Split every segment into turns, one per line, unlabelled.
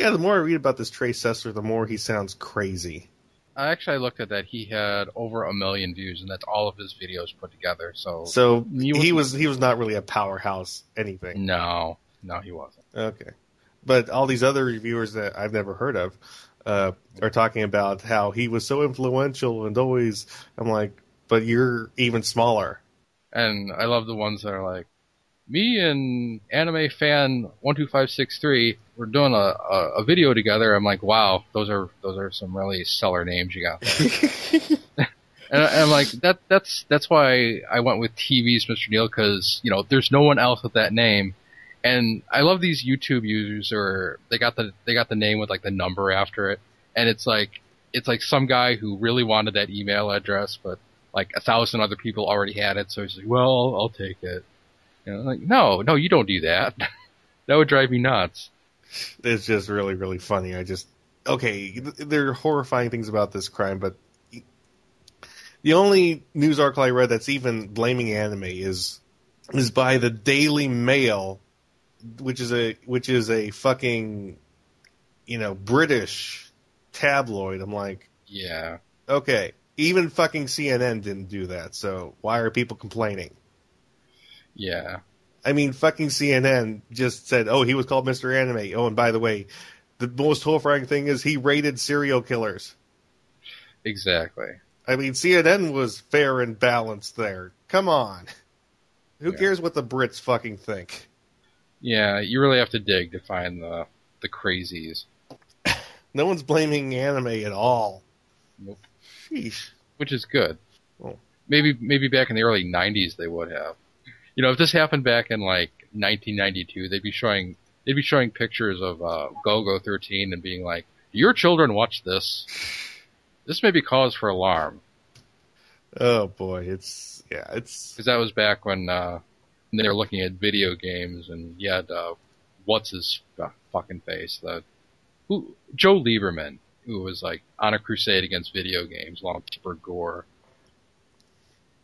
Yeah, the more I read about this Trey Sessler, the more he sounds crazy.
I actually looked at that. He had over a million views, and that's all of his videos put together. So,
So
You
he was he was not really a powerhouse anything.
no, no, he wasn't.
Okay, but all these other reviewers that I've never heard of uh, are talking about how he was so influential and always. I'm like, but you're even smaller.
And I love the ones that are like, me and anime fan one two five six three, we're doing a, a, a video together. I'm like, wow, those are those are some really stellar names you got. There. and, I- and I'm like, that that's that's why I went with TV's Mr. Neil because you know there's no one else with that name. And I love these YouTube users, or they got the they got the name with like the number after it, and it's like it's like some guy who really wanted that email address, but like a thousand other people already had it, so he's like, well, I'll, I'll take it. You know, like, no, no, you don't do that. that would drive me nuts.
it's just really really funny. I just okay. th- There are horrifying things about this crime, but the only news article I read that's even blaming anime is is by the Daily Mail, which is a which is a fucking you know British tabloid. I'm like,
Yeah.
okay, even fucking CNN didn't do that. So why are people complaining?
Yeah.
I mean, fucking CNN just said, "Oh, he was called Mr. Anime." Oh, and by the way, the most horrifying thing is he rated serial killers.
Exactly.
I mean, CNN was fair and balanced there. Come on, who
Yeah.
cares what the Brits fucking think?
Yeah, you really have to dig to find the the crazies.
No one's blaming anime at all.
Nope.
Sheesh.
which is good.
Oh.
Maybe maybe back in the early '90s they would have. You know, if this happened back in like 1992, they'd be showing they'd be showing pictures of uh, Golgo 13 and being like, "Your children watch this. This may be cause for alarm."
Oh boy, it's yeah, it's
Because that was back when uh, they were looking at video games and you had uh, what's his uh, fucking face the who Joe Lieberman who was like on a crusade against video games, along with Tipper Gore.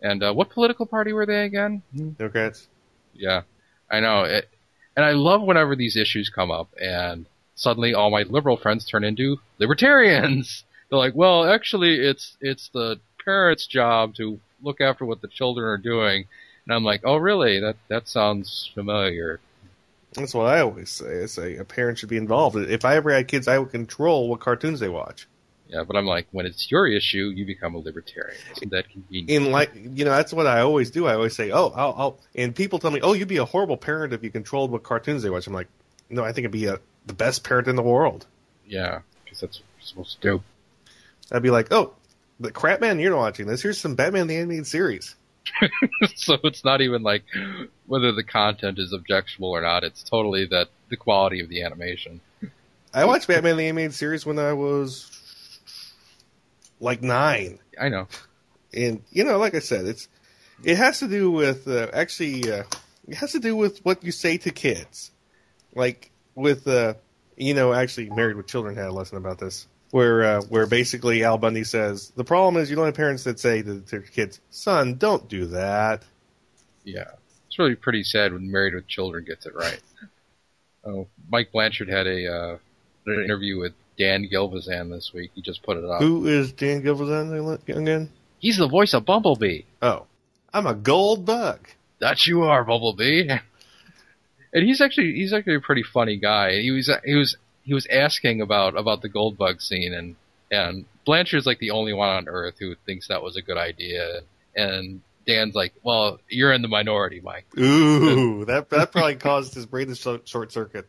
And uh, what political party were they again?
Democrats.
Yeah, I know it, and I love whenever these issues come up and suddenly all my liberal friends turn into libertarians. They're like, well, actually, it's it's the parents' job to look after what the children are doing, and I'm like, oh, really? That that sounds familiar.
That's what I always say. I say a parent should be involved. If I ever had kids, I would control what cartoons they watch.
Yeah, but I'm like, when it's your issue, you become a libertarian. Isn't that convenient?
in like you know that's what I always do. I always say, "Oh, I'll,", I'll and people tell me, "Oh, you'd be a horrible parent if you controlled what cartoons they watch." I'm like, "No, I think I'd be a, the best parent in the world."
yeah, because that's what you're supposed to do.
I'd be like, "Oh, the crap man, you're not watching this. Here's some Batman the animated series."
so it's not even like whether the content is objectionable or not. It's totally that the quality of the animation.
I watched Batman the animated series when I was like nine,
I know.
and you know, like I said, it's it has to do with uh, actually uh, it has to do with what you say to kids, like with uh, you know, actually, Married with Children had a lesson about this. Where, uh, where basically Al Bundy says the problem is you don't have parents that say to their kids, "Son, don't do that."
Yeah, it's really pretty sad when Married with Children gets it right. Oh, Mike Blanchard had a uh, an interview with Dan Gilvezan this week. He just put it up.
Who is Dan Gilvezan again?
He's the voice of Bumblebee.
Oh, I'm a gold bug.
That you are, Bumblebee. And he's actually he's actually a pretty funny guy. He was he was he was asking about about the gold bug scene and and Blanchard's like the only one on earth who thinks that was a good idea. And Dan's like, "Well, you're in the minority, Mike."
Ooh, that that probably caused his brain to short, short circuit.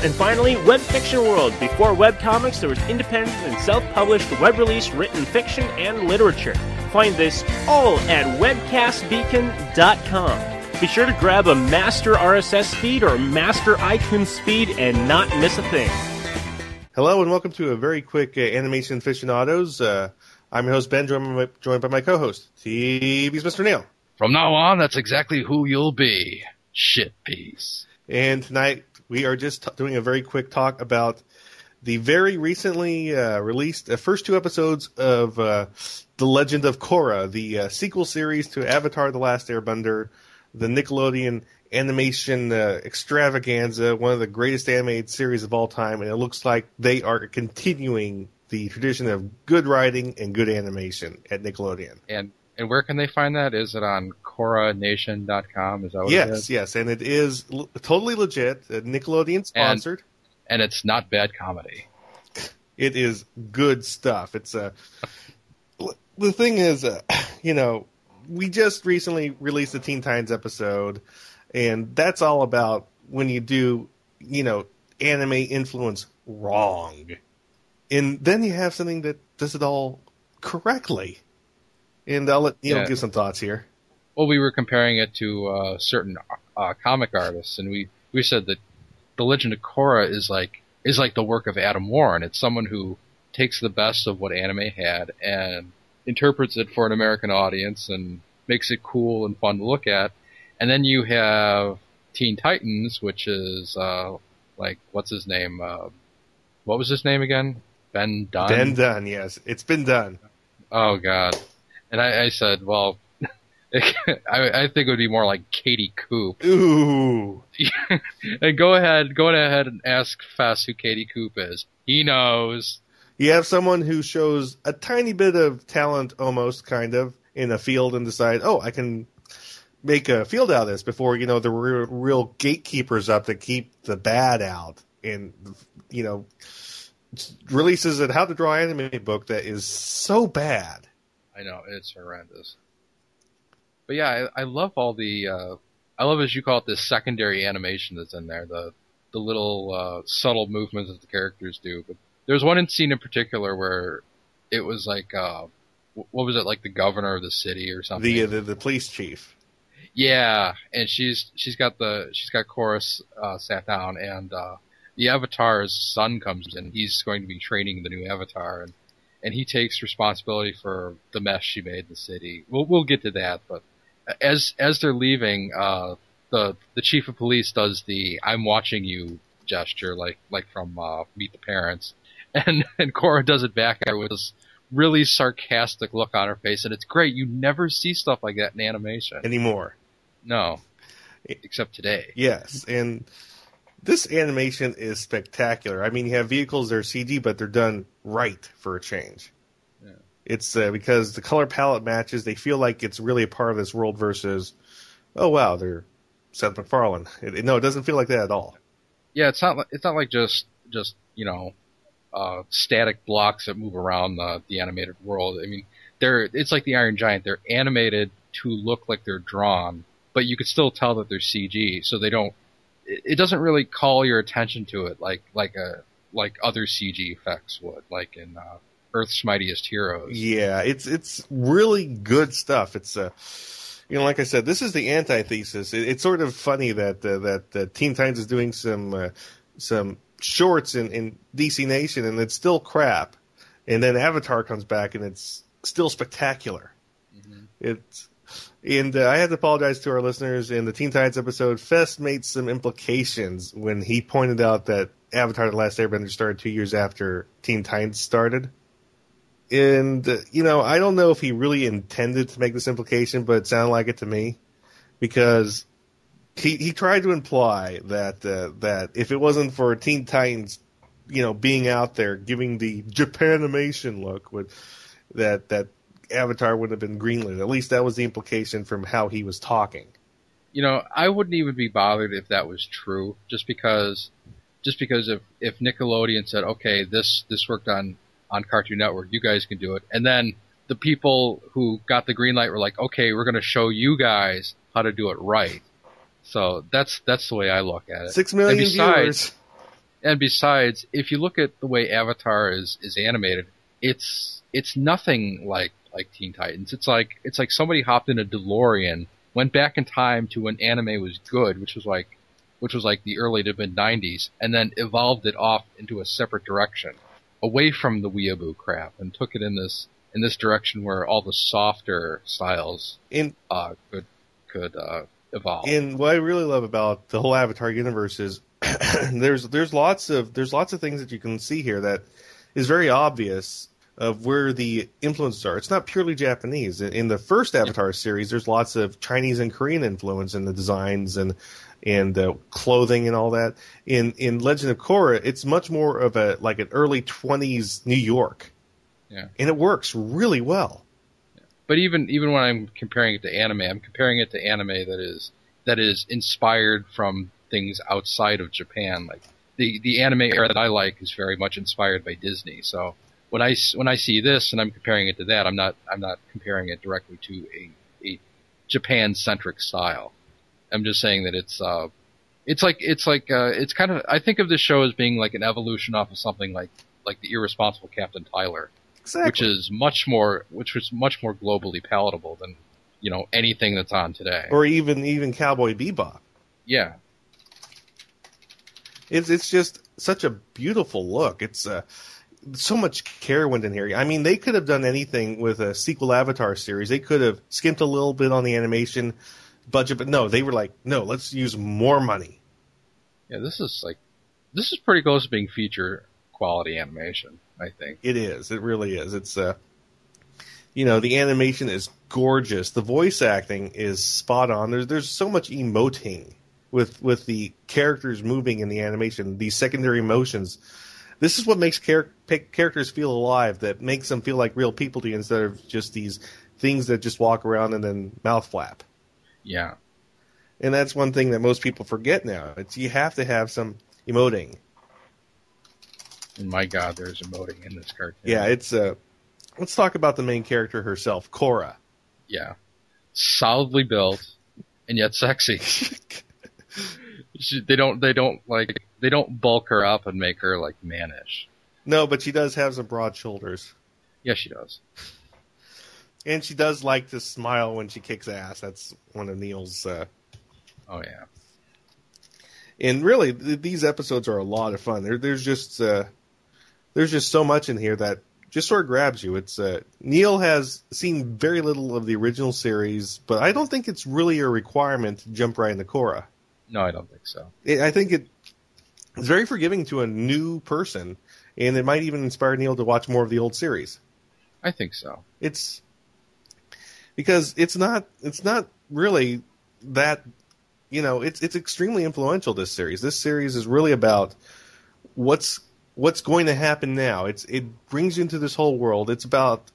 And finally, Web Fiction World. Before webcomics, there was independent and self published web release written fiction and literature. Find this all at webcastbeacon.com. Be sure to grab a master RSS feed or master iTunes feed and not miss a thing.
Hello and welcome to a very quick uh, animation aficionados. Uh, I'm your host Ben, joined by my, joined by my co-host TV's Mr. Neil.
From now on, that's exactly who you'll be. Shit piece.
And tonight we are just t- doing a very quick talk about the very recently uh, released uh, first two episodes of uh, The Legend of Korra, the uh, sequel series to Avatar: The Last Airbender, the Nickelodeon animation uh, extravaganza, one of the greatest animated series of all time, and it looks like they are continuing the tradition of good writing and good animation at Nickelodeon.
And and where can they find that? Is it on KorraNation.com? Is that what it
Yes,
is?
yes, and it is l- totally legit, uh, Nickelodeon sponsored.
And it's not bad comedy.
It is good stuff. It's a. the thing is, uh, you know, we just recently released the Teen Titans episode, and that's all about when you do, you know, anime influence wrong, and then you have something that does it all correctly. And I'll let Neil
Yeah.
give some thoughts here.
Well, we were comparing it to uh, certain uh, comic artists, and we, we said that the Legend of Korra is like is like the work of Adam Warren. It's someone who takes the best of what anime had and interprets it for an American audience and makes it cool and fun to look at. And then you have Teen Titans, which is uh, like what's his name? Uh, what was his name again? Ben Dunn.
Ben done, yes, it's been done.
Oh God! And I, I said, well, I, I think it would be more like Katy Coope.
Ooh,
And go ahead, go ahead and ask Fess who Katy Coope is. He knows.
you have someone who shows a tiny bit of talent, almost kind of, in a field, and decide, oh, I can make a field out of this before you know the real, real gatekeepers up to keep the bad out, and you know releases a How to Draw Anime book that is so bad.
I know it's horrendous. But yeah, I, I love all the. Uh, I love as you call it this secondary animation that's in there. The the little uh, subtle movements that the characters do. But there's one in scene in particular where it was like, uh, what was it like the governor of the city or something?
The, the the police chief.
Yeah, and she's she's got the she's got chorus uh, sat down, and uh, the Avatar's son comes in. He's going to be training the new Avatar, and and he takes responsibility for the mess she made in the city. We'll we'll get to that, but as as they're leaving, uh, the the chief of police does the "I'm watching you" gesture, like like from uh, Meet the Parents, and and Korra does it back at her with this really sarcastic look on her face, and it's great. You never see stuff like that in animation.
anymore.
No, except today.
Yes, and this animation is spectacular. I mean, you have vehicles that are CG, but they're done right for a change. It's uh, because the color palette matches. They feel like it's really a part of this world versus, oh wow, they're Seth MacFarlane. It, it- no, it doesn't feel like that at all.
Yeah, it's not like it's not like just just you know uh, static blocks that move around the the animated world. I mean, they're it's like the Iron Giant. They're animated to look like they're drawn, but you could still tell that they're CG. So they don't. It, it doesn't really call your attention to it like like a like other CG effects would, like in uh, Earth's Mightiest Heroes.
Yeah, it's it's really good stuff. It's uh, you know, like I said, this is the antithesis. It, it's sort of funny that uh, that uh, Teen Titans is doing some uh, some shorts in, in DC Nation, and it's still crap. And then Avatar comes back, and it's still spectacular. It's and uh, I have to apologize to our listeners. In the Teen Titans episode, Fest made some implications when he pointed out that Avatar: The Last Airbender started two years after Teen Titans started. And uh, you know, I don't know if he really intended to make this implication, but it sounded like it to me because he he tried to imply that uh, that if it wasn't for Teen Titans, you know, being out there giving the Japanimation look, that that Avatar wouldn't have been greenlit. At least that was the implication from how he was talking.
you know, I wouldn't even be bothered if that was true, just because, just because if if Nickelodeon said, okay, this this worked on on Cartoon Network, you guys can do it, and then the people who got the green light were like, okay, we're going to show you guys how to do it right. So that's that's the way I look at it.
Six million
and besides,
viewers.
and besides, if you look at the way Avatar is is animated, it's it's nothing like like Teen Titans. It's like it's like somebody hopped in a DeLorean, went back in time to when anime was good, which was like, which was like the early to mid '90s, and then evolved it off into a separate direction, away from the weeaboo crap, and took it in this in this direction where all the softer styles
In
uh, could could uh, evolve.
And what I really love about the whole Avatar universe is there's there's lots of there's lots of things that you can see here that is very obvious of where the influences are. It's not purely Japanese. In, in the first Avatar series, there's lots of Chinese and Korean influence in the designs and and uh, clothing and all that. In in Legend of Korra, it's much more of a like an early 20s New York.
Yeah.
And it works really well.
But even even when I'm comparing it to anime, I'm comparing it to anime that is that is inspired from things outside of Japan. Like the the anime era that I like is very much inspired by Disney. So when I when I see this and I'm comparing it to that, I'm not I'm not comparing it directly to a a Japan centric style. I'm just saying that it's uh it's like it's like uh it's kind of I think of this show as being like an evolution off of something like like the irresponsible Captain Tyler
Exactly.
which is much more which was much more globally palatable than you know anything that's on today.
or even even Cowboy Bebop.
yeah,
It's it's just such a beautiful look. It's uh, so much care went in here. I mean, they could have done anything with a sequel Avatar series. They could have skimped a little bit on the animation budget, but no, they were like, no, let's use more money.
yeah. This is like this is pretty close to being feature quality animation. I think.
It is. It really is. It's uh, you know, the animation is gorgeous. The voice acting is spot on. There's there's so much emoting with with the characters moving in the animation. These secondary emotions. This is what makes char- characters feel alive. That makes them feel like real people to you instead of just these things that just walk around and then mouth flap.
Yeah,
And that's one thing that most people forget now. It's you have to have some emoting.
and my God, there's emoting in this cartoon.
Yeah, it's uh. Let's talk about the main character herself, Korra.
yeah, solidly built and yet sexy. she, they don't they don't like they don't bulk her up and make her like mannish.
No, but she does have some broad shoulders.
Yes, she does.
And she does like to smile when she kicks ass. That's one of Neil's. Uh...
Oh yeah.
And really, th- these episodes are a lot of fun. There, there's just uh, there's just so much in here that just sort of grabs you. It's uh, Neil has seen very little of the original series, but I don't think it's really a requirement to jump right into Korra.
No, I don't think so.
It, I think it, it's very forgiving to a new person, and it might even inspire Neil to watch more of the old series.
I think so.
it's because it's not it's not really that you know it's it's extremely influential this series. This series is really about what's what's going to happen now. It's it brings you into this whole world. It's about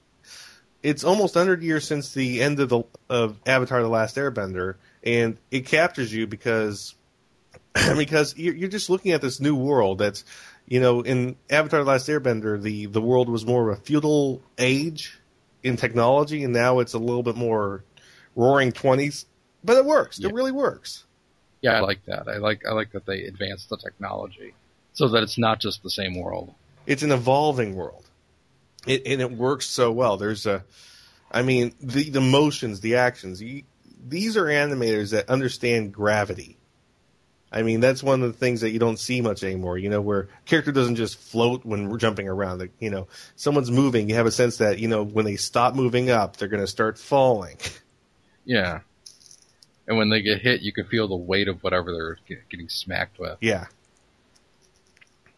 it's almost 100 years since the end of the of avatar the last airbender and it captures you because because you're, just looking at this new world that's you know in avatar the last airbender the the world was more of a feudal age in technology and now it's a little bit more roaring 20s but it works
Yeah.
it really works
Yeah, I like that. I like I like that they advance the technology so that it's not just the same world.
it's an evolving world it, and it works so well there's a i mean the the motions the actions you, these are animators that understand gravity i mean that's one of the things that you don't see much anymore you know where character doesn't just float when we're jumping around Like, you know someone's moving you have a sense that you know when they stop moving up they're going to start falling
Yeah. And when they get hit, you can feel the weight of whatever they're get- getting smacked with.
Yeah.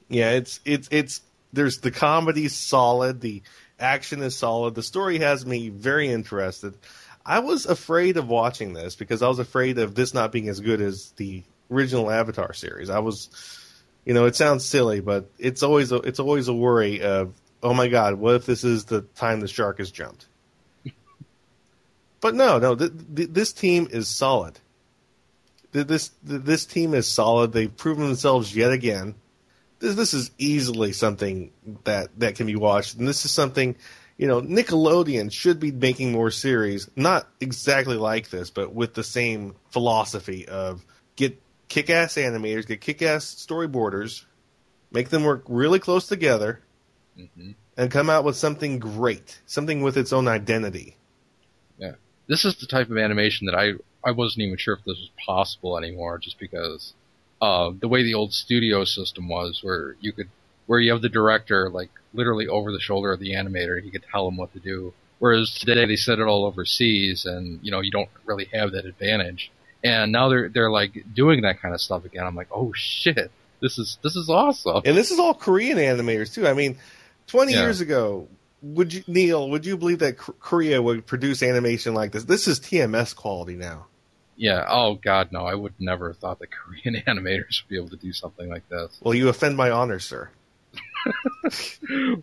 Yeah, it's it's it's there's the comedy solid, the action is solid, the story has me very interested. I was afraid of watching this because I was afraid of this not being as good as the original Avatar series. I was you know, it sounds silly, but it's always a, it's always a worry of oh my god, what if this is the time the shark has jumped? but no, no, th- th- this team is solid. Th- This this team is solid. They've proven themselves yet again. This this is easily something that that can be watched, and this is something, you know, Nickelodeon should be making more series, not exactly like this, but with the same philosophy of get kick-ass animators, get kick-ass storyboarders, make them work really close together,
hmm
and come out with something great, something with its own identity. Yeah.
This is the type of animation that I I wasn't even sure if this was possible anymore, just because uh, the way the old studio system was, where you could, where you have the director like literally over the shoulder of the animator, he could tell him what to do. Whereas today they set it all overseas, and you know you don't really have that advantage. And now they're they're like doing that kind of stuff again. I'm like, oh shit, this is this is awesome.
And this is all Korean animators too. I mean, 20
Yeah.
years ago, would you, Neil, would you believe that Korea would produce animation like this? This is TMS quality now.
Yeah. Oh God, no! I would never have thought that Korean animators would be able to do something like this.
Well, you offend my honor, sir.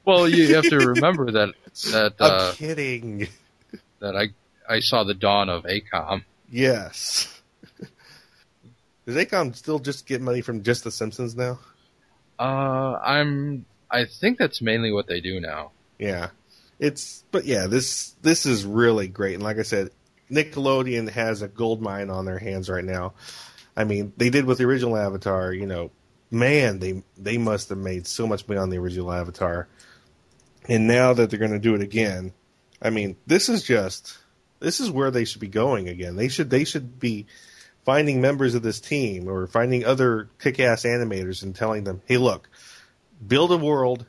Well, you have to remember that that uh,
I'm kidding.
that I I saw the dawn of AKOM.
Yes. Does AKOM still just get money from just The Simpsons now?
Uh, I'm I think that's mainly what they do now.
Yeah. It's but yeah, this this is really great. And like I said, Nickelodeon has a gold mine on their hands right now. I mean, they did with the original Avatar, you know, man, they they must have made so much money on the original Avatar. And now that they're going to do it again, I mean, this is just this is where they should be going again. They should they should be finding members of this team or finding other kick-ass animators and telling them, "Hey, look, build a world,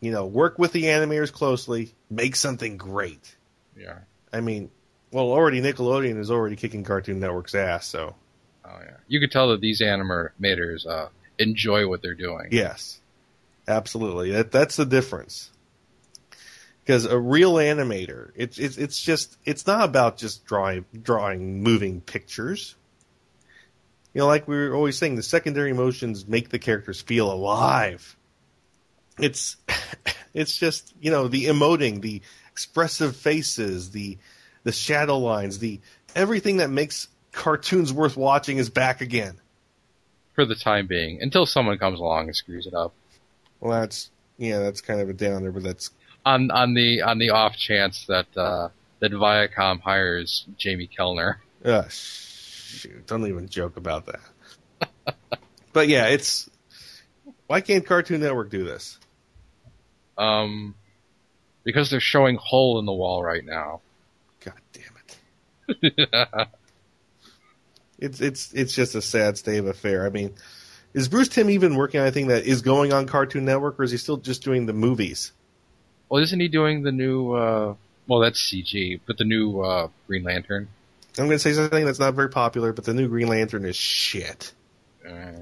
you know, work with the animators closely, make something great."
Yeah.
I mean, well, already Nickelodeon is already kicking Cartoon Network's ass, so
Oh yeah. You could tell that these animators uh, enjoy what they're doing.
yes, absolutely. That that's the difference. Because a real animator, it's it's it's just it's not about just drawing drawing moving pictures. You know, like we were always saying, the secondary motions make the characters feel alive. It's it's just you know the emoting, the expressive faces, the the shadow lines, the everything that makes cartoons worth watching is back again.
For the time being, until someone comes along and screws it up.
Well, that's yeah, that's kind of a downer, but that's
On on the on the off chance that uh, that Viacom hires Jamie Kellner.
uh, shoot, don't even joke about that. but yeah, it's why can't Cartoon Network do this?
Um, because they're showing hole in the wall right now.
God damn it! It's it's it's just a sad state of affair. I mean, is Bruce Timm even working on anything that is going on Cartoon Network, or is he still just doing the movies?
Well, isn't he doing the new? Uh, well, that's CG, but the new uh, Green Lantern.
I'm going to say something that's not very popular, but the new Green Lantern is shit.
Uh,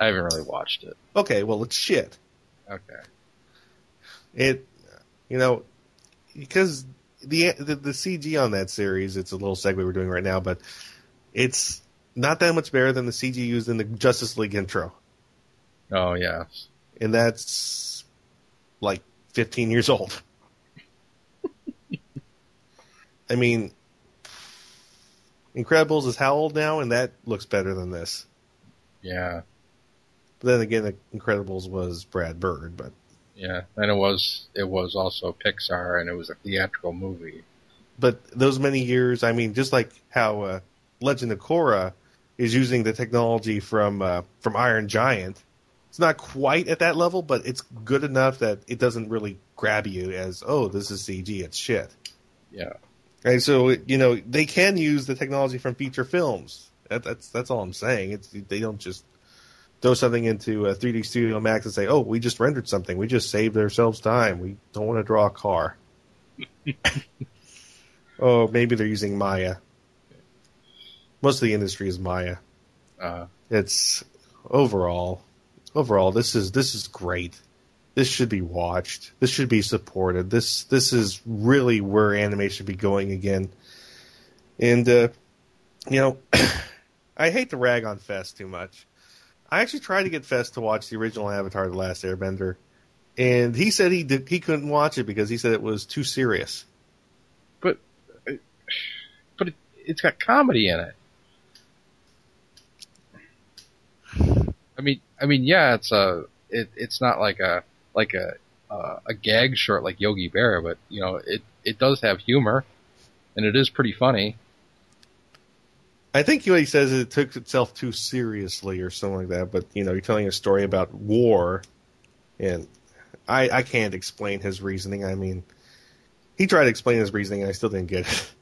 I haven't really watched it.
Okay, well it's shit.
Okay.
It, you know, because the, the the CG on that series, it's a little segue we're doing right now, but it's not that much better than the CG used in the Justice League intro,
Oh yes.
and that's like 15 years old. I mean, Incredibles is how old now, and that looks better than this.
Yeah.
But then again, Incredibles was Brad Bird, but
Yeah. And it was it was also Pixar, and it was a theatrical movie.
but those many years, I mean, just like how uh, Legend of Korra is using the technology from uh, from Iron Giant, it's not quite at that level, but it's good enough that it doesn't really grab you as oh, this is CG, it's shit.
Yeah.
And so you know they can use the technology from feature films. That, that's that's all I'm saying. It's they don't just throw something into a 3D Studio Max and say, "Oh, we just rendered something. We just saved ourselves time. We don't want to draw a car." oh, maybe they're using Maya. Most of the industry is Maya.
Uh,
It's overall, overall, this is this is great. This should be watched. This should be supported. This this is really where anime should be going again. And uh, you know, I hate to rag on Fest too much. I actually tried to get Fest to watch the original Avatar: The Last Airbender, and he said he did, he couldn't watch it because he said it was too serious.
but but it, it's got comedy in it. I mean, yeah, it's a it, it's not like a like a uh, a gag short like Yogi Bear, but you know, it it does have humor, and it is pretty funny.
I think what he says it took itself too seriously or something like that. But you know, you're telling a story about war, and I I can't explain his reasoning. I mean, he tried to explain his reasoning, and I still didn't get it.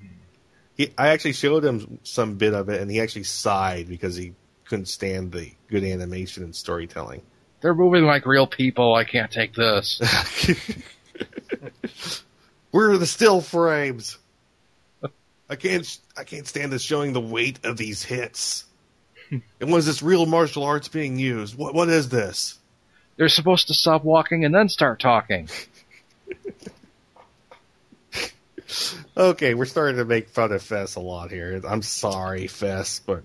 he, I actually showed him some bit of it, and he actually sighed because he couldn't stand the good animation and storytelling.
They're moving like real people. I can't take this.
Where are the still frames? I can't. I can't stand this showing the weight of these hits. and was this real martial arts being used? What? What is this?
They're supposed to stop walking and then start talking.
okay, we're starting to make fun of Fess a lot here. I'm sorry, Fess, but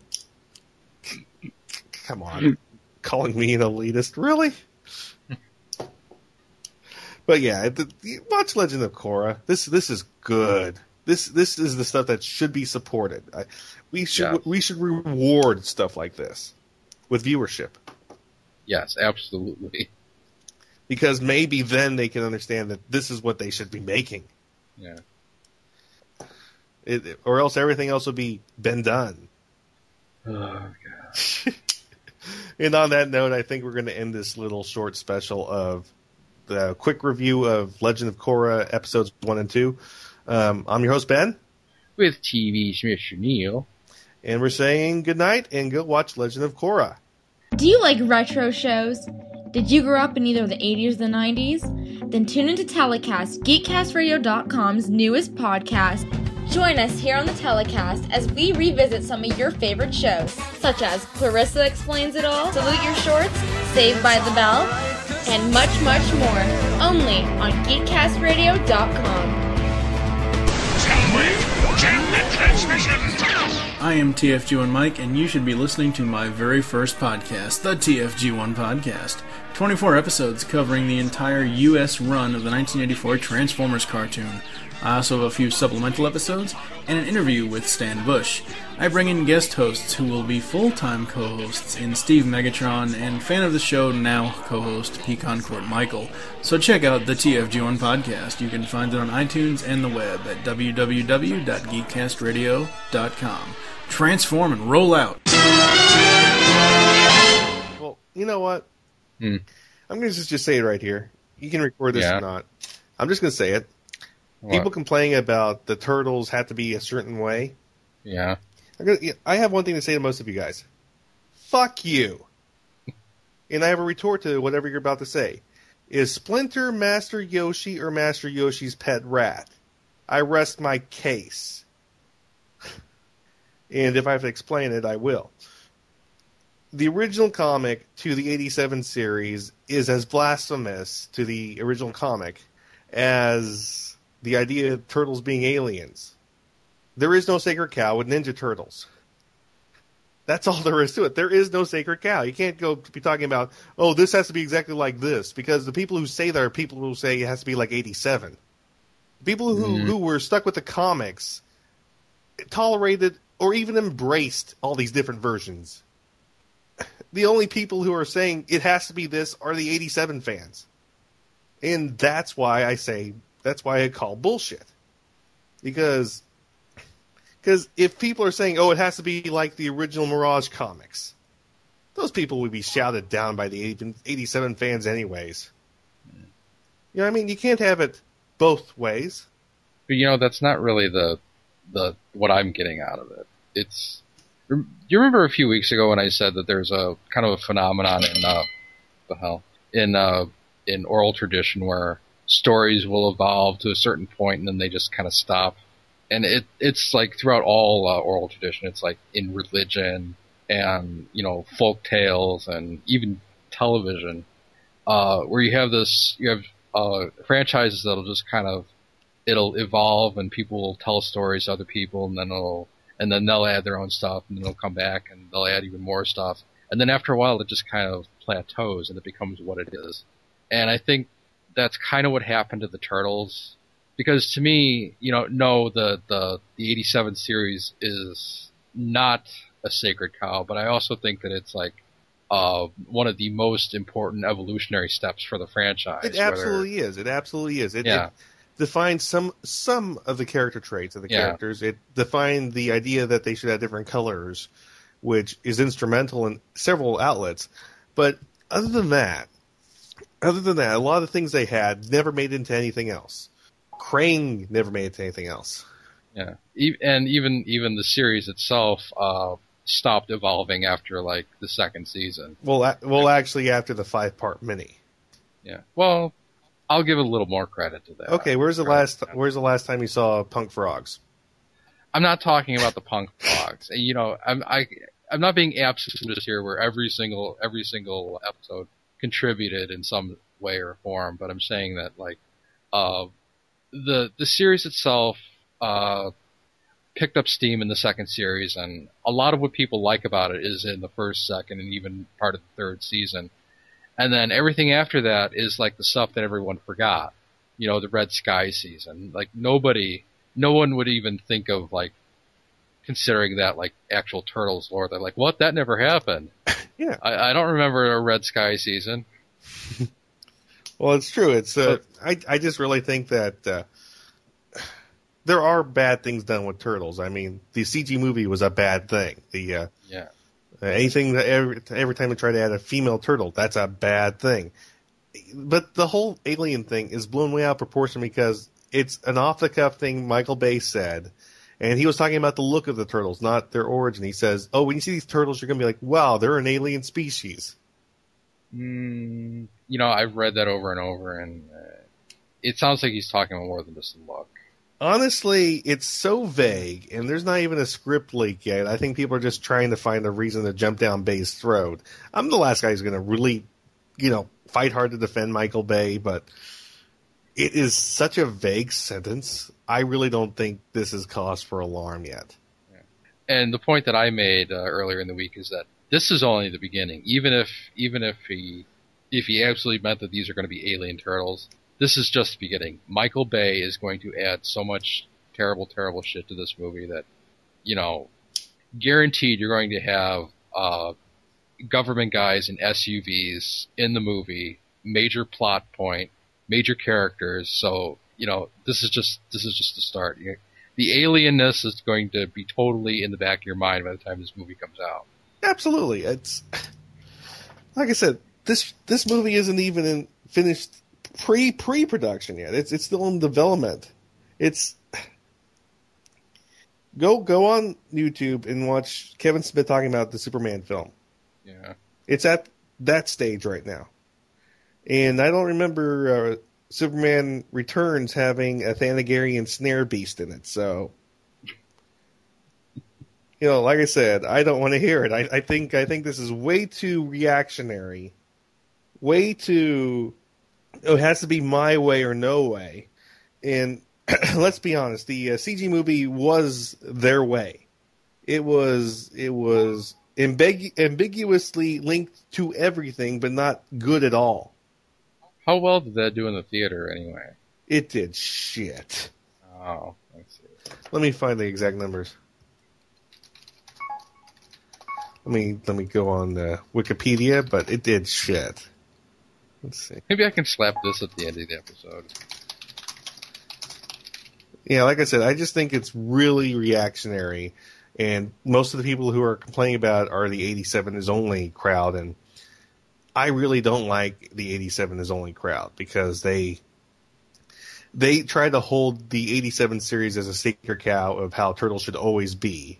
come on, calling me an elitist, really? but yeah, the, the, watch Legend of Korra. This this is good. This this is the stuff that should be supported. I, we should yeah. we should reward stuff like this with viewership.
Yes, absolutely.
Because maybe then they can understand that this is what they should be making.
Yeah.
It, or else everything else would be been done.
Oh god.
and on that note, I think we're going to end this little short special of the quick review of Legend of Korra episodes one and two. Um, I'm your host Ben,
with TV Mr. Neil,
and we're saying good night and go watch Legend of Korra.
Do you like retro shows? Did you grow up in either the 80s or the 90s? Then tune into Telecast, GeekCastRadio.com's newest podcast. Join us here on the telecast as we revisit some of your favorite shows, such as Clarissa Explains It All, Salute Your Shorts, Saved by the Bell, and much, much more, only on GeekCastRadio.com.
I am TFG1 Mike, and you should be listening to my very first podcast, the TFG1 Podcast. 24 episodes covering the entire US run of the 1984 Transformers cartoon. I also have a few supplemental episodes and an interview with Stan Bush. I bring in guest hosts who will be full time co hosts in Steve Megatron and fan of the show, now co host Pecan Court Michael. So check out the TFG1 podcast. You can find it on iTunes and the web at www.geekcastradio.com transform and roll out.
Well, you know what?
Hmm.
I'm going to just, just say it right here. You can record this
yeah.
or not. I'm just going to say it.
What?
People complaining about the turtles have to be a certain way.
Yeah.
Gonna, I have one thing to say to most of you guys. Fuck you. and I have a retort to whatever you're about to say. Is Splinter Master Yoshi or Master Yoshi's pet rat? I rest my case. And if I have to explain it, I will. The original comic to the 87 series is as blasphemous to the original comic as the idea of turtles being aliens. There is no sacred cow with Ninja Turtles. That's all there is to it. There is no sacred cow. You can't go be talking about, oh, this has to be exactly like this, because the people who say that are people who say it has to be like 87. People who, mm. who were stuck with the comics tolerated or even embraced all these different versions. The only people who are saying it has to be this are the 87 fans. And that's why I say, that's why I call bullshit. Because, because if people are saying, oh, it has to be like the original Mirage comics, those people would be shouted down by the 87 fans anyways. You know what I mean? You can't have it both ways.
But you know, that's not really the, the, what I'm getting out of it it's. You remember a few weeks ago when I said that there's a kind of a phenomenon in uh, the hell in uh, in oral tradition where stories will evolve to a certain point and then they just kind of stop. And it it's like throughout all uh, oral tradition, it's like in religion and you know folk tales and even television, uh, where you have this you have uh, franchises that'll just kind of it'll evolve and people will tell stories to other people and then it'll and then they'll add their own stuff, and then they'll come back and they'll add even more stuff, and then after a while it just kind of plateaus and it becomes what it is. And I think that's kind of what happened to the Turtles, because to me, you know, no, the the the '87 series is not a sacred cow, but I also think that it's like uh, one of the most important evolutionary steps for the franchise.
It absolutely whether, is. It absolutely is. It,
yeah.
It, defined some some of the character traits of the
yeah.
characters. It defined the idea that they should have different colors, which is instrumental in several outlets. But other than that, other than that, a lot of the things they had never made into anything else. Krang never made it to anything else.
Yeah, and even even the series itself uh, stopped evolving after like the second season.
Well, well, actually, after the five part mini.
Yeah. Well, I'll give a little more credit to that.
Okay, where's the last Where's the last time you saw Punk Frogs?
I'm not talking about the punk Frogs. You know, I'm I I'm not being absolutist here, where every single every single episode contributed in some way or form. But I'm saying that like uh, the the series itself uh, picked up steam in the second series, and a lot of what people like about it is in the first, second, and even part of the third season. And then everything after that is like the stuff that everyone forgot. You know, the Red Sky season. Like nobody no one would even think of like considering that like actual turtles lore. They're like, what? That never happened.
Yeah.
I, I don't remember a Red Sky season.
Well, it's true. It's uh, I I just really think that uh, there are bad things done with turtles. I mean, the CG movie was a bad thing. The uh,
Yeah.
anything that every every time they try to add a female turtle, that's a bad thing. But the whole alien thing is blown way out of proportion because it's an off the cuff thing Michael Bay said. And he was talking about the look of the turtles, not their origin. He says, "Oh, when you see these turtles, you're going to be like, wow, they're an alien species."
Mm, you know, I've read that over and over, and uh, it sounds like he's talking about more than just a look.
Honestly, it's so vague, and there's not even a script leak yet. I think people are just trying to find a reason to jump down Bay's throat. I'm the last guy who's going to really, you know, fight hard to defend Michael Bay, but it is such a vague sentence. I really don't think this is cause for alarm yet.
And the point that I made uh, earlier in the week is that this is only the beginning. Even if even if he if he absolutely meant that these are going to be alien turtles, this is just the beginning. Michael Bay is going to add so much terrible, terrible shit to this movie that you know, guaranteed you're going to have uh, government guys in SUVs in the movie, major plot point, major characters. So you know, this is just this is just the start. You the alienness is going to be totally in the back of your mind by the time this movie comes out.
Absolutely, it's like I said. This this movie isn't even in finished pre pre production yet. It's it's still in development. It's go go on YouTube and watch Kevin Smith talking about the Superman film.
Yeah.
It's at that stage right now, and I don't remember uh, Superman Returns having a Thanagarian snare beast in it. So, you know, like I said, I don't want to hear it. I, I think I think this is way too reactionary, way too. oh, It has to be my way or no way, and let's be honest, the uh, CG movie was their way. It was it was ambig- ambiguously linked to everything, but not good at all.
How well did that do in the theater anyway?
It did shit.
Oh, let's see.
Let me find the exact numbers. Let me let me go on uh, Wikipedia, but it did shit. Let's see.
Maybe I can slap this at the end of the episode.
Yeah, like I said, I just think it's really reactionary, and most of the people who are complaining about it are the 87 is only crowd, and I really don't like the 87 is only crowd because they they try to hold the 87 series as a sacred cow of how turtles should always be,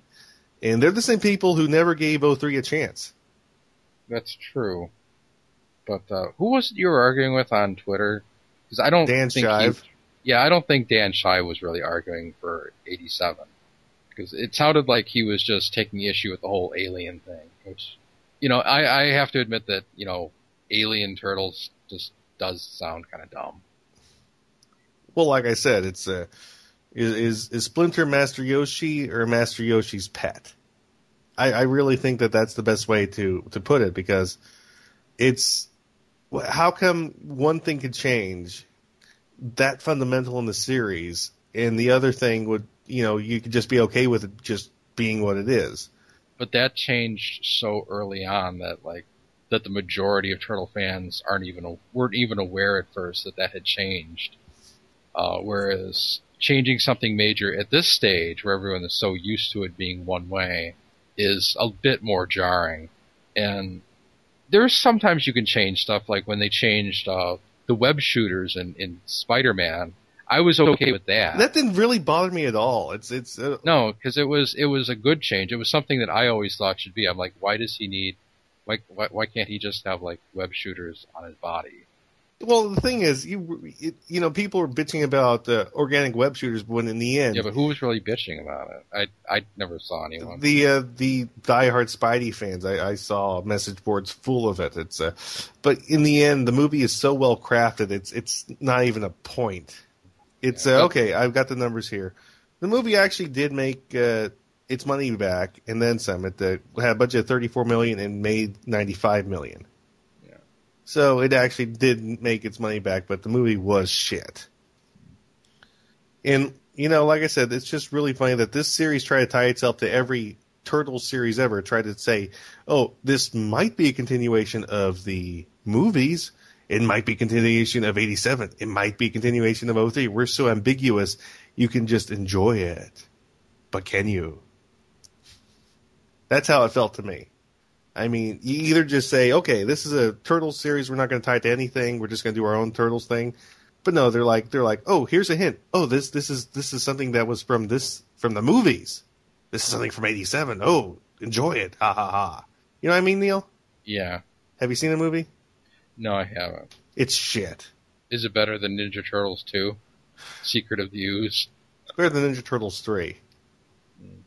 and they're the same people who never gave 03 a chance.
That's true. But uh, who was it you were arguing with on Twitter? Because I don't
Dan
think
Shive.
He, yeah, I don't think Dan Shive was really arguing for 87. Because it sounded like he was just taking issue with the whole alien thing. Which, you know, I, I have to admit that, you know, alien turtles just does sound kind of dumb.
Well, like I said, it's uh, is, is is Splinter Master Yoshi or Master Yoshi's pet? I, I really think that that's the best way to to put it because it's how come one thing could change that fundamental in the series and the other thing would you know you could just be okay with it just being what it is.
But that changed so early on that like that the majority of turtle fans aren't even weren't even aware at first that that had changed. Uh, whereas changing something major at this stage, where everyone is so used to it being one way, is a bit more jarring. And there's sometimes you can change stuff, like when they changed uh, the web shooters in, in Spider-Man. I was okay with that.
That didn't really bother me at all. It's it's uh,
no, because it was it was a good change. It was something that I always thought should be. I'm like, why does he need? Why why, why can't he just have like web shooters on his body?
well. The thing is, you it, you know, people are bitching about uh, organic web shooters, but when in the end,
Yeah, but who was really bitching about it? I I never saw anyone.
the uh, the diehard Spidey fans, I, I saw message boards full of it. It's uh, but in the end, the movie is so well crafted. It's it's not even a point. It's uh, okay. I've got the numbers here. The movie actually did make uh, its money back and then some. It uh, had a budget of thirty four million and made ninety five million.
Yeah.
So it actually did make its money back, but the movie was shit. And you know, like I said, it's just really funny that this series tried to tie itself to every turtle series ever. Tried to say, "Oh, this might be a continuation of the movies. It might be continuation of '87. It might be continuation of 03. We're so ambiguous. You can just enjoy it, but can you?" That's how it felt to me. I mean, you either just say, "Okay, this is a Turtles series. We're not going to tie it to anything. We're just going to do our own Turtles thing." But no, they're like they're like, oh, here's a hint. Oh, this this is this is something that was from this from the movies. This is something from '87. Oh, enjoy it. Ha ha ha. You know what I mean, Neil?
yeah,
Have you seen the movie?
No, I haven't.
It's shit.
Is it better than Ninja Turtles 2? Secret of the Ooze?
It's better than Ninja Turtles three. Hmm.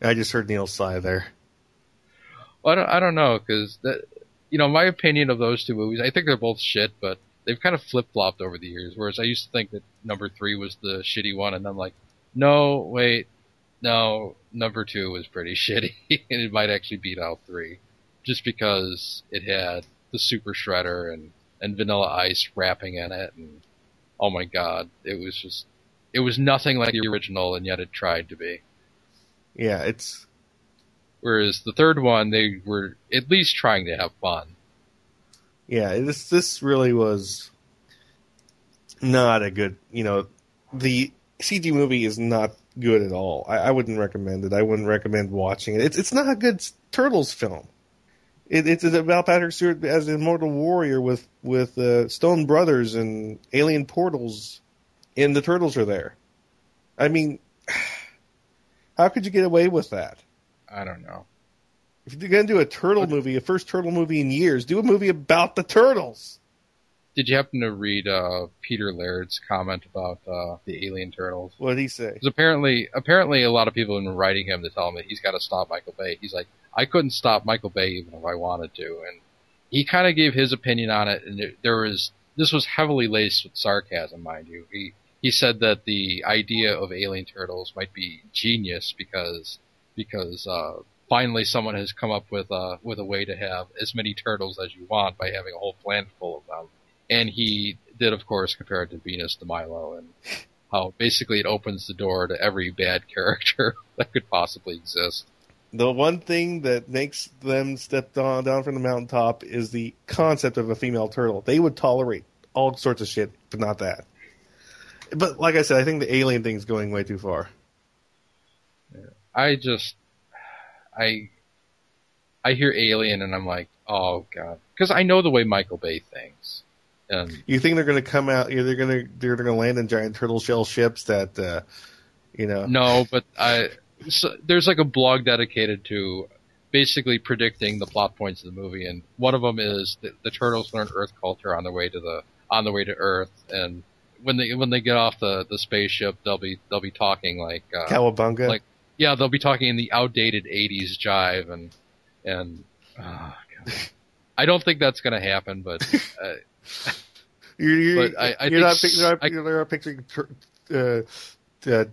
I just heard Neil sigh there.
Well, I don't, I don't know because you know, my opinion of those two movies, I think they're both shit, but they've kind of flip flopped over the years. Whereas I used to think that number three was the shitty one, and I'm like, no, wait, no, number two was pretty shitty, and it might actually beat out three, just because it had the Super Shredder and and Vanilla Ice rapping in it, and oh my god, it was just, it was nothing like the original, and yet it tried to be.
Yeah, it's
Whereas the third one, they were at least trying to have fun.
yeah. This this really was not a good. You know, the CG movie is not good at all. I, I wouldn't recommend it. I wouldn't recommend watching it. It's it's not a good Turtles film. It, it's about Patrick Stewart as an immortal warrior with with uh, Stone Brothers and alien portals, and the turtles are there. I mean, how could you get away with that?
I don't know.
If you're gonna do a turtle movie, a first turtle movie in years, do a movie about the turtles.
Did you happen to read uh, Peter Laird's comment about uh, the alien turtles?
What did he say?
Because apparently, apparently, a lot of people have been writing him to tell him that he's got to stop Michael Bay. He's like, I couldn't stop Michael Bay even if I wanted to, and he kind of gave his opinion on it. And there, was this was heavily laced with sarcasm, mind you. He he said that the idea of alien turtles might be genius because because uh, finally someone has come up with uh, with a way to have as many turtles as you want by having a whole planet full of them. And he did, of course, compare it to Venus de Milo and how basically it opens the door to every bad character that could possibly exist.
The one thing that makes them step down, down from the mountaintop is the concept of a female turtle. They would tolerate all sorts of shit, but not that. But like I said, I think the alien thing is going way too far.
I just, I, I hear Alien and I'm like, oh god, because I know the way Michael Bay thinks, and
You think they're going to come out? You know, They're going to they're going to land in giant turtle shell ships that, uh, you know.
no, but I, so, there's like a blog dedicated to basically predicting the plot points of the movie, and one of them is that the turtles learn Earth culture on the way to the on the way to Earth, and when they when they get off the the spaceship, they'll be they'll be talking like uh,
Cowabunga.
like yeah, they'll be talking in the outdated '80s jive, and and oh, God. I don't think that's going to happen, but uh,
You're, you're,
But I- I
you're not, you're not, you're not picturing tur- uh, uh,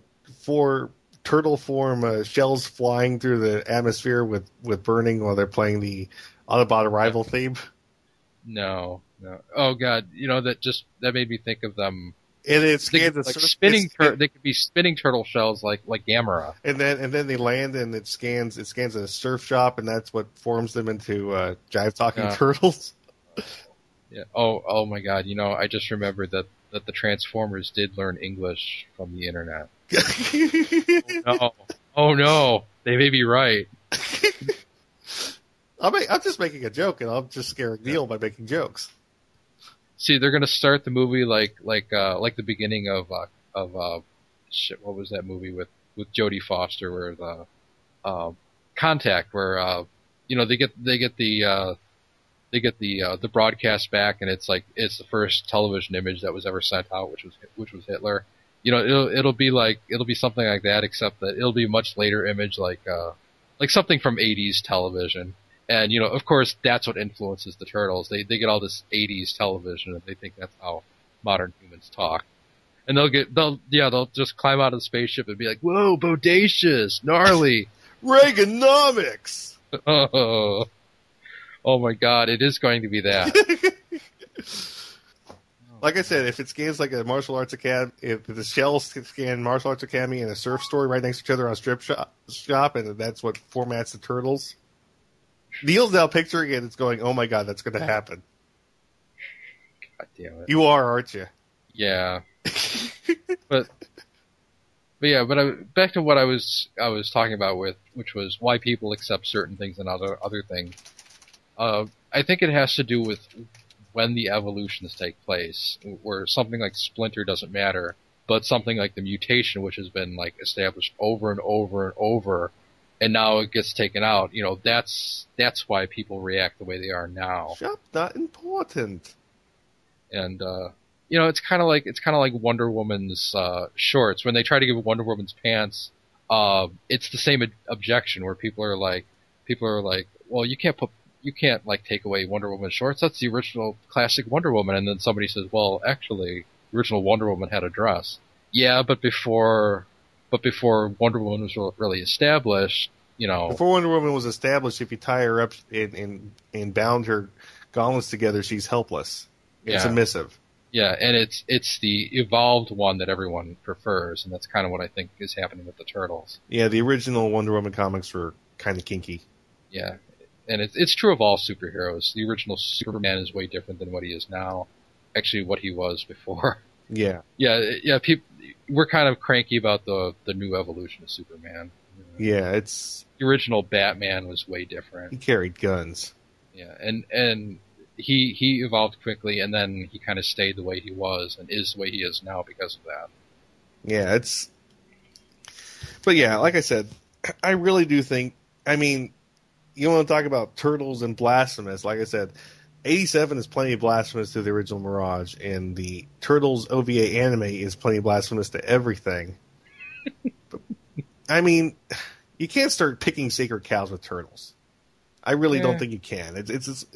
four turtle form uh, shells flying through the atmosphere with, with burning while they're playing the Autobot Arrival theme.
no, no. Oh God, you know that just that made me think of them.
And it's
They
the
like
surf-
spinning.
it's-
Tur- they could be spinning turtle shells like like Gamera.
and then and then they land and it scans it scans a surf shop and that's what forms them into uh, jive talking
Yeah.
turtles.
Yeah. Oh oh my God. You know, I just remembered that that the Transformers did learn English from the internet. No. oh no. They may be right.
I'm, I'm just making a joke and I'm just scaring Neil by making jokes.
See, they're gonna start the movie like like uh like the beginning of uh of uh shit. What was that movie with with Jodie Foster where the uh, Contact where uh you know they get they get the uh they get the uh, the broadcast back and it's like it's the first television image that was ever sent out which was which was Hitler. You know it'll it'll be like it'll be something like that except that it'll be a much later image like uh like something from 80s television. And you know, of course, that's what influences the turtles. They they get all this '80s television, and they think that's how modern humans talk. And they'll get they'll yeah they'll just climb out of the spaceship and be like, "Whoa, bodacious, gnarly."
Reaganomics.
oh, oh my God! It is going to be that.
like I said, if it scans like a martial arts academy, if the shell scan martial arts academy and a surf story right next to each other on a strip shop, shop and that's what formats the turtles. Neil's now picturing it. It's going, oh my god, that's going to happen.
God damn it!
You are, aren't you?
Yeah, but but yeah, but I, back to what I was I was talking about with which was why people accept certain things and other other things. Uh, I think it has to do with when the evolutions take place, where something like Splinter doesn't matter, but something like the mutation, which has been like established over and over and over, and now it gets taken out. You know, that's that's why people react the way they are now.
Shop not important.
And uh, you know, it's kind of like it's kind of like Wonder Woman's uh, shorts when they try to give Wonder Woman's pants. Uh, it's the same objection where people are like, people are like, well, you can't put, you can't like take away Wonder Woman's shorts. That's the original classic Wonder Woman. And then somebody says, well, actually, original Wonder Woman had a dress. Yeah, but before, but before Wonder Woman was really established, you know,
before Wonder Woman was established, if you tie her up and and, and bound her gauntlets together, she's helpless and
Yeah.
submissive.
Yeah, and it's it's the evolved one that everyone prefers, and that's kind of what I think is happening with the turtles.
Yeah, the original Wonder Woman comics were kind of kinky.
Yeah, and it's it's true of all superheroes. The original Superman is way different than what he is now. Actually, what he was before.
Yeah,
Yeah, yeah. People, we're kind of cranky about the the new evolution of Superman.
yeah, it's
The original Batman was way different.
he carried guns.
Yeah, and and he he evolved quickly, and then he kind of stayed the way he was, and is the way he is now because of that.
Yeah, it's. But yeah, like I said, I really do think. I mean, you want to talk about turtles and blasphemous? Like I said, eighty-seven is plenty blasphemous to the original Mirage, and the Turtles OVA anime is plenty blasphemous to everything. But, I mean, you can't start picking sacred cows with turtles. I really
Yeah.
don't think you can. It's it's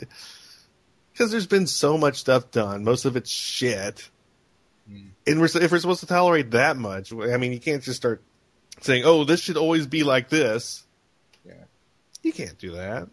because there's been so much stuff done. Most of it's shit. Hmm. And we're, if we're supposed to tolerate that much, I mean, you can't just start saying, "Oh, this should always be like this." You can't do that.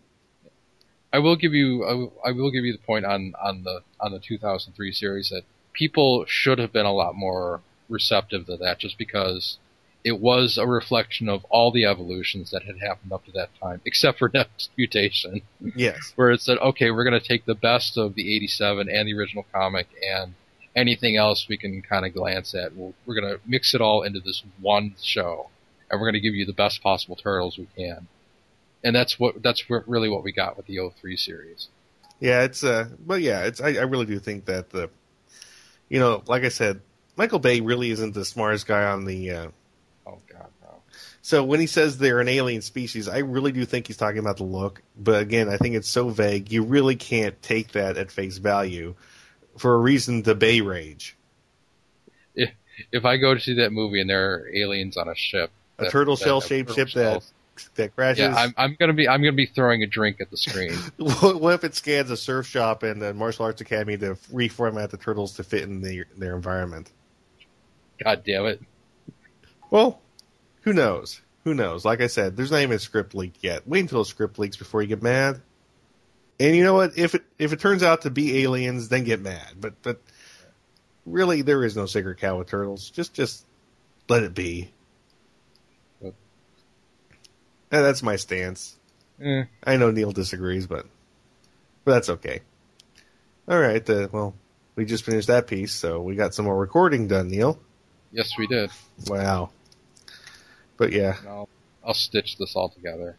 I will give you I will- I will give you the point on on the on the 2003 series that people should have been a lot more receptive to that just because it was a reflection of all the evolutions that had happened up to that time except for Next Mutation
Yes.
where it said okay we're going to take the best of the 87 and the original comic and anything else we can kind of glance at we're going to mix it all into this one show and we're going to give you the best possible turtles we can and that's what that's really what we got with the 03 series
Yeah, it's uh, but yeah, it's I, I really do think that the, you know, like I said, Michael Bay really isn't the smartest guy on the. Uh,
oh god no
so when he says they're an alien species, I really do think he's talking about the look. But again, I think it's so vague, you really can't take that at face value, for a reason the Bay rage.
if if i go to see that movie and there are aliens on a ship
A
that-
turtle shell shaped ship that that crashes.
yeah i'm i'm going to be i'm to be throwing a drink at the screen
What, what if it scans a surf shop and the martial arts academy to reformat the turtles to fit in their their environment?
god damn it
Well, who knows? Who knows? Like I said, there's not even a script leak yet. Wait until a script leaks before you get mad. And you know what? If it if it turns out to be aliens, then get mad. But but really, there is no sacred cow with turtles. Just just let it be.
Yep.
That's my stance.
Eh,
I know Neil disagrees, but but that's okay. All right. Uh, well, we just finished that piece, so we got some more recording done, Neil.
yes we did
Wow. But yeah,
I'll, I'll stitch this all together